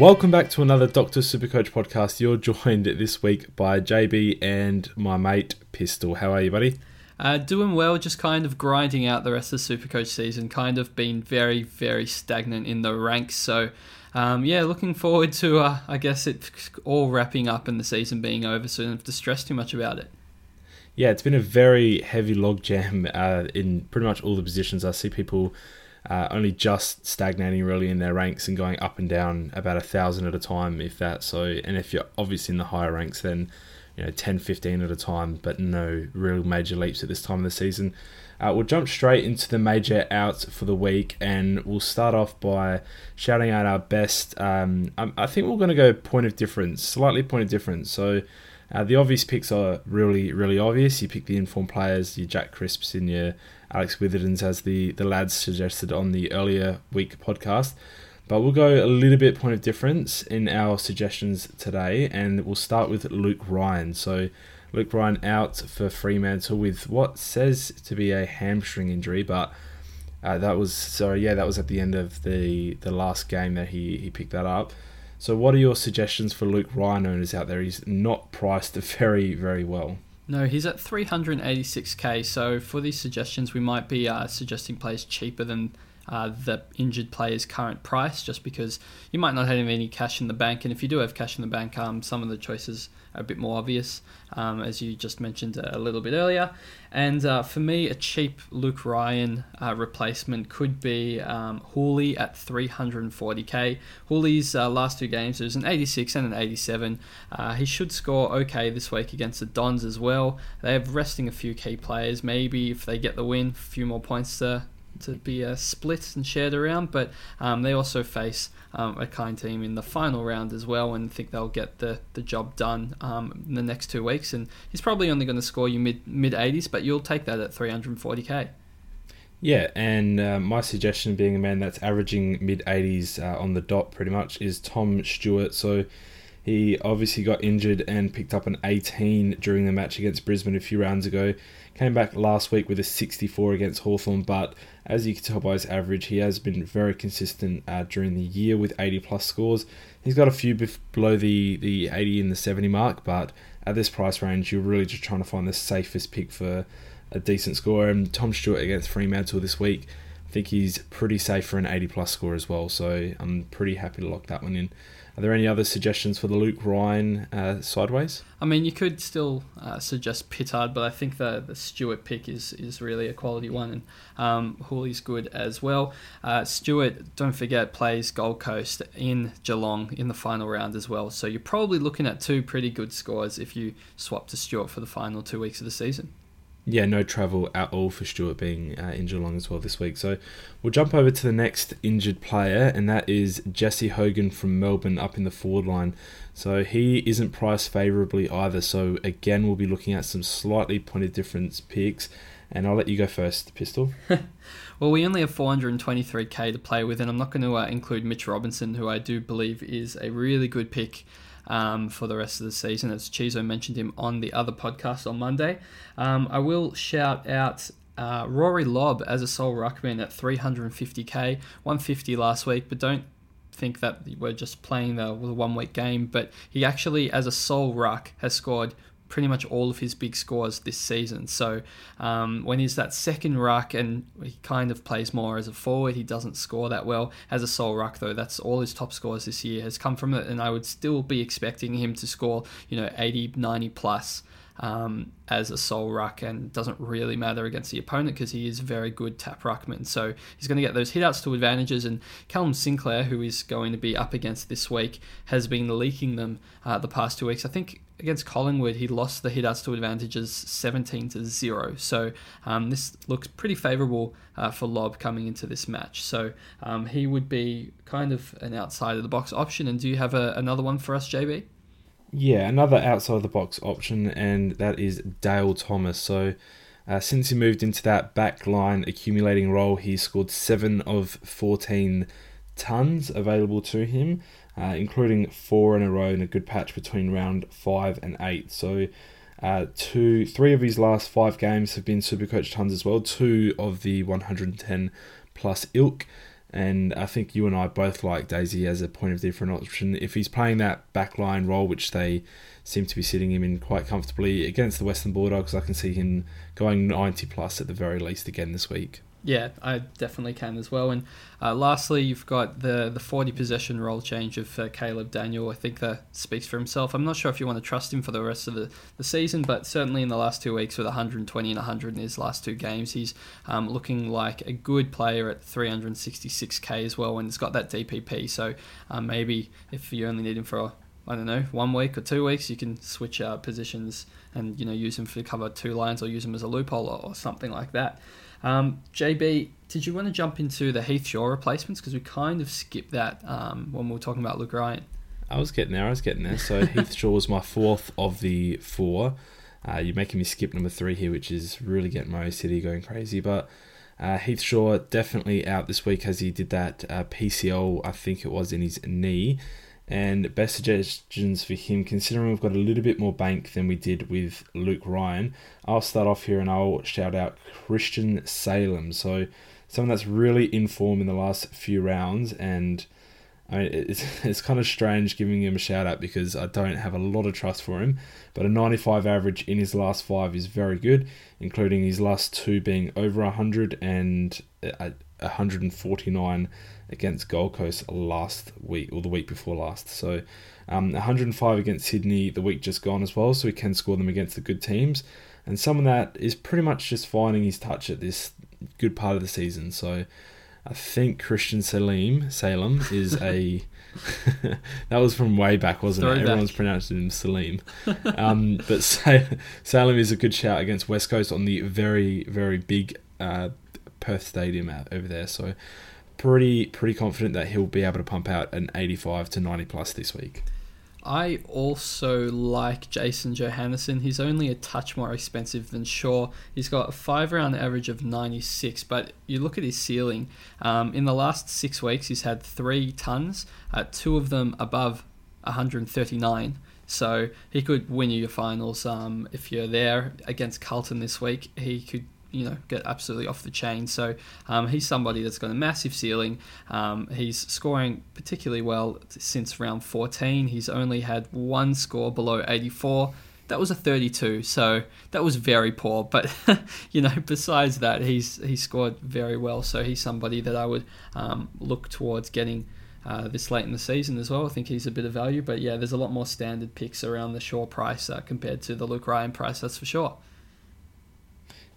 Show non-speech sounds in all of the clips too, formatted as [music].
Welcome back to another Doctor Supercoach podcast. You're joined this week by JB and my mate Pistol. How are you, buddy? Uh, doing well, just kind of grinding out the rest of the Supercoach season. Kind of been very, very stagnant in the ranks. So, um, yeah, looking forward to, uh, I guess, it all wrapping up and the season being over, so I don't have to stress too much about it. Yeah, it's been a very heavy logjam uh, in pretty much all the positions. I see people uh, only just stagnating really in their ranks and going up and down about a thousand at a time, if that. So, and if you're obviously in the higher ranks, then you know 10, 15 at a time, but no real major leaps at this time of the season. Uh, we'll jump straight into the major outs for the week, and we'll start off by shouting out our best. Um, I think we're going to go point of difference, slightly point of difference. So. Uh, the obvious picks are really, really obvious. You pick the informed players, your Jack Crisps and your Alex Witherden's, as the, the lads suggested on the earlier week podcast. But we'll go a little bit point of difference in our suggestions today, and we'll start with Luke Ryan. So, Luke Ryan out for Fremantle with what says to be a hamstring injury, but uh, that was sorry, yeah, that was at the end of the the last game that he he picked that up. So, what are your suggestions for Luke Ryan owners out there? He's not priced [laughs] very very well. No, he's at 386k. So for these suggestions, we might be uh, suggesting players cheaper than uh, the injured player's current price, just because you might not have any cash in the bank. And if you do have cash in the bank, um, some of the choices are a bit more obvious, um, as you just mentioned a little bit earlier. And uh, for me, a cheap Luke Ryan uh, replacement could be um, Hooley at 340k. Hooley's uh, last two games, there's an 86 and an 87. Uh, he should score okay this week against the Dons as well. They have resting a few key players. Maybe if they get the win, a few more points to to be uh, split and shared around, but um, they also face um, a kind team in the final round as well, and think they'll get the, the job done um, in the next two weeks. And he's probably only going to score you mid mid 80s, but you'll take that at 340k. Yeah, and uh, my suggestion, being a man that's averaging mid 80s uh, on the dot pretty much, is Tom Stewart. So he obviously got injured and picked up an 18 during the match against Brisbane a few rounds ago. Came back last week with a 64 against Hawthorn, but as you can tell by his average, he has been very consistent uh, during the year with 80 plus scores. He's got a few below the, the 80 and the 70 mark, but at this price range, you're really just trying to find the safest pick for a decent score. And Tom Stewart against Fremantle this week, I think he's pretty safe for an 80 plus score as well, so I'm pretty happy to lock that one in. Are there any other suggestions for the Luke Ryan uh, sideways? I mean, you could still uh, suggest Pittard, but I think the, the Stewart pick is, is really a quality one, and um, Hooley's good as well. Uh, Stewart, don't forget, plays Gold Coast in Geelong in the final round as well, so you're probably looking at two pretty good scores if you swap to Stewart for the final two weeks of the season yeah, no travel at all for Stewart being uh, injured along as well this week. So we'll jump over to the next injured player, and that is Jesse Hogan from Melbourne up in the forward line. So he isn't priced favourably either. So again, we'll be looking at some slightly pointed difference picks, and I'll let you go first, Pistol. [laughs] well, we only have 423k to play with, and I'm not going to uh, include Mitch Robinson, who I do believe is a really good pick um, for the rest of the season. As Chizo mentioned him on the other podcast on Monday. Um, I will shout out uh, Rory Lobb as a sole ruckman at 350k, 150 last week, but don't think that we're just playing the, the one week game. But he actually, as a sole ruck, has scored pretty much all of his big scores this season. So um, when he's that second ruck and he kind of plays more as a forward, he doesn't score that well. As a sole ruck, though, that's all his top scores this year has come from it, and I would still be expecting him to score, you know, 80, 90 plus. Um, as a sole ruck and doesn't really matter against the opponent because he is very good tap ruckman. So he's going to get those hitouts to advantages. And Callum Sinclair, who is going to be up against this week, has been leaking them uh, the past two weeks. I think against Collingwood, he lost the hitouts to advantages 17 to 0. So um, this looks pretty favourable uh, for Lobb coming into this match. So um, he would be kind of an outside of the box option. And do you have a, another one for us, JB? Yeah, another outside of the box option, and that is Dale Thomas. So uh, since he moved into that back line accumulating role, he scored 7 of 14 tons available to him uh, including four in a row in a good patch between round five and eight. So, uh, two, three of his last five games have been Supercoach tons as well. Two of the 110 plus ilk. And I think you and I both like Daisy as a point of different option. If he's playing that backline role, which they seem to be sitting him in quite comfortably against the Western Bulldogs, I can see him going 90 plus at the very least again this week. Yeah, I definitely can as well. And uh, lastly, you've got the the 40 possession role change of uh, Caleb Daniel. I think that speaks for himself. I'm not sure if you want to trust him for the rest of the, the season, but certainly in the last two weeks with 120 and 100 in his last two games, he's um, looking like a good player at 366k as well, and he's got that DPP. So um, maybe if you only need him for I don't know, one week or two weeks, you can switch uh, positions and you know use him for cover two lines or use him as a loophole or, or something like that. Um, JB, did you want to jump into the Heath Shaw replacements because we kind of skipped that um, when we were talking about Luke Ryan? I was getting there. I was getting there. So [laughs] Heath Shaw was my fourth of the four. Uh, you're making me skip number three here, which is really getting my OCD going crazy. But uh, Heath Shaw definitely out this week as he did that uh, PCL, I think it was in his knee and best suggestions for him, considering we've got a little bit more bank than we did with Luke Ryan. I'll start off here and I'll shout out Christian Salem. So, someone that's really in form in the last few rounds, and I mean, it's, [laughs] it's kind of strange giving him a shout out because I don't have a lot of trust for him. But a 95 average in his last five is very good, including his last two being over 100 and uh, 149 against Gold Coast last week or the week before last. So um, 105 against Sydney the week just gone as well. So he can score them against the good teams. And some of that is pretty much just finding his touch at this good part of the season. So I think Christian Salim Salem is a [laughs] that was from way back, wasn't it? Everyone's pronounced him Salim. Um, but [laughs] Salem is a good shout against West Coast on the very very big uh, Perth Stadium out over there. So pretty pretty confident that he'll be able to pump out an 85 to 90 plus this week. I also like Jason Johannisen. He's only a touch more expensive than Shaw. He's got a five round average of 96, but you look at his ceiling. Um, in the last six weeks, he's had three tons, uh, two of them above 139. So he could win you your finals. Um, if you're there against Carlton this week, he could you know get absolutely off the chain. So um, he's somebody that's got a massive ceiling. Um, he's scoring particularly well since round 14. He's only had one score below 84. That was a 32, so that was very poor. But [laughs] you know, besides that, he's he scored very well. So he's somebody that I would um, look towards getting. Uh, this late in the season as well. I think he's a bit of value, but yeah, there's a lot more standard picks around the Shaw price uh, compared to the Luke Ryan price, that's for sure.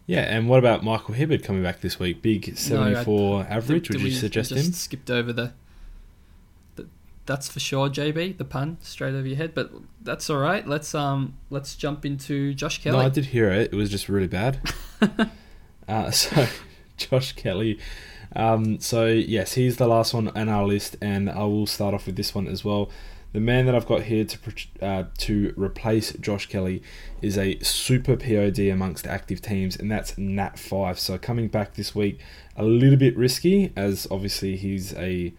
Yeah, and what about Michael Hibberd coming back this week? Big 74 no, I, average. Would you suggest just him? Skipped over the, the. That's for sure, JB. The pun straight over your head, but that's all right. Let's um, let's jump into Josh Kelly. No, I did hear it. It was just really bad. [laughs] uh, [laughs] so, Josh Kelly. Um, so yes, he's the last one on our list, and I will start off with this one as well. The man that I've got here to uh, to replace Josh Kelly is a super POD amongst active teams, and that's Nat Fyfe. So coming back this week, a little bit risky, as obviously he's a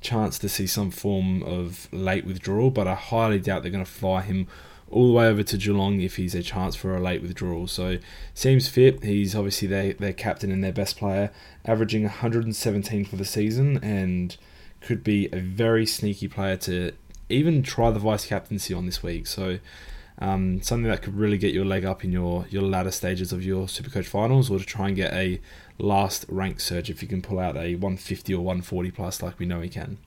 chance to see some form of late withdrawal, but I highly doubt they're going to fly him all the way over to Geelong if he's a chance for a late withdrawal. So seems fit. He's obviously their, their captain and their best player, averaging 117 for the season, and could be a very sneaky player to even try the vice captaincy on this week. So um, something that could really get your leg up in your your latter stages of your Supercoach finals, or to try and get a last rank surge if you can pull out a 150 or 140 plus like we know he can.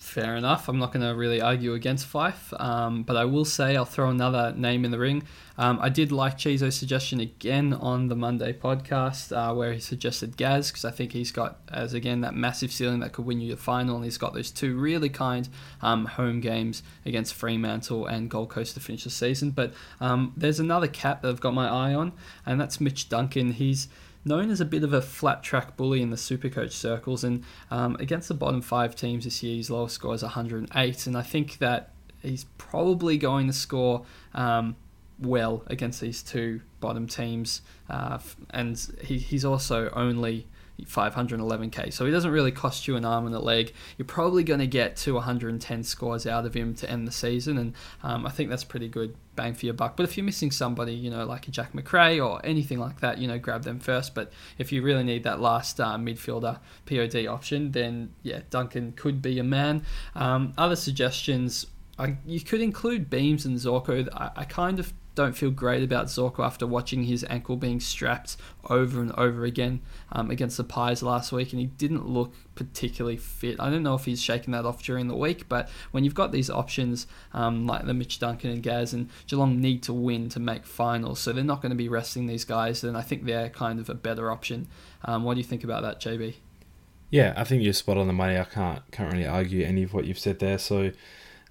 Fair enough. I'm not going to really argue against Fyfe, um, but I will say I'll throw another name in the ring. Um, I did like Chizo's suggestion again on the Monday podcast uh, where he suggested Gaz because I think he's got, as again, that massive ceiling that could win you the final, and he's got those two really kind um, home games against Fremantle and Gold Coast to finish the season. But um, there's another cat that I've got my eye on, and that's Mitch Duncan. He's known as a bit of a flat track bully in the Supercoach circles, and um, against the bottom five teams this year, his lowest score is 108, and I think that he's probably going to score um, well against these two bottom teams, uh, and he, he's also only 511k. So he doesn't really cost you an arm and a leg. You're probably going to get to 110 scores out of him to end the season, and um, I think that's pretty good bang for your buck. But if you're missing somebody, you know, like a Jack Macrae or anything like that, you know, grab them first. But if you really need that last uh, midfielder POD option, then yeah, Duncan could be a man. Um, other suggestions, I, you could include Beams and Zorko. I, I kind of don't feel great about Zorko after watching his ankle being strapped over and over again um, against the Pies last week, and he didn't look particularly fit. I don't know if he's shaking that off during the week, but when you've got these options um, like the Mitch Duncan and Gaz, and Geelong need to win to make finals, so they're not going to be resting these guys, then I think they're kind of a better option. Um, what do you think about that, JB? Yeah, I think you're spot on the money. I can't can't really argue any of what you've said there. So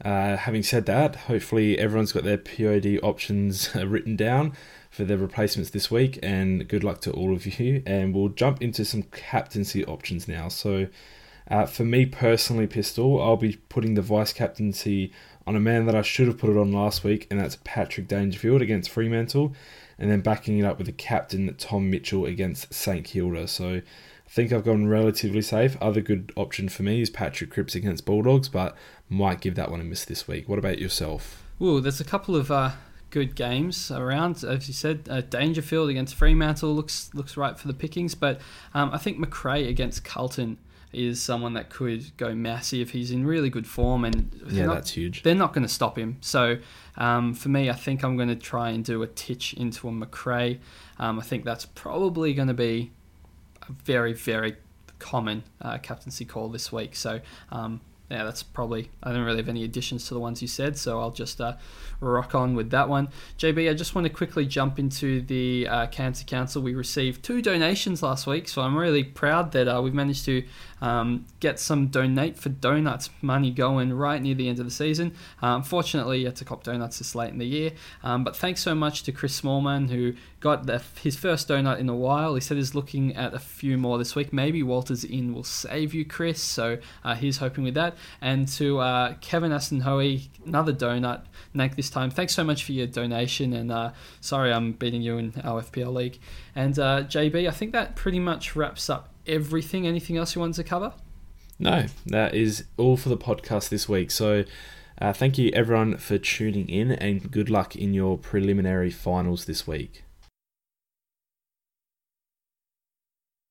uh, having said that, hopefully everyone's got their POD options [laughs] uh, written down for their replacements this week, and good luck to all of you. And we'll jump into some captaincy options now. So, uh, for me personally, Pistol, I'll be putting the vice captaincy on a man that I should have put it on last week, and that's Patrick Dangerfield against Fremantle, and then backing it up with the captain Tom Mitchell against St Kilda. So, I think I've gone relatively safe. Other good option for me is Patrick Cripps against Bulldogs, but might give that one a miss this week. What about yourself? Well, there's a couple of uh, good games around. As you said, uh, Dangerfield against Fremantle looks looks right for the pickings, but um, I think Macrae against Carlton is someone that could go massive. He's in really good form, and yeah, not, that's huge. They're not going to stop him. So um, for me, I think I'm going to try and do a titch into a Macrae. Um, I think that's probably going to be very, very common uh, captaincy call this week. So, um, yeah, that's probably. I don't really have any additions to the ones you said, so I'll just uh, rock on with that one. JB, I just want to quickly jump into the uh, Cancer Council. We received two donations last week, so I'm really proud that uh, we've managed to um, get some donate for donuts money going right near the end of the season. Uh, unfortunately, you had to cop donuts this late in the year, um, but thanks so much to Chris Smallman who got the, his first donut in a while. He said he's looking at a few more this week. Maybe Walters Inn will save you, Chris. So uh, he's hoping with that. And to uh, Kevin Aston-Hoey, another donut. Nank this time. Thanks so much for your donation. And uh, sorry I'm beating you in our FPL league. And uh, JB, I think that pretty much wraps up everything. Anything else you wanted to cover? No, that is all for the podcast this week. So. Uh, thank you everyone for tuning in and good luck in your preliminary finals this week.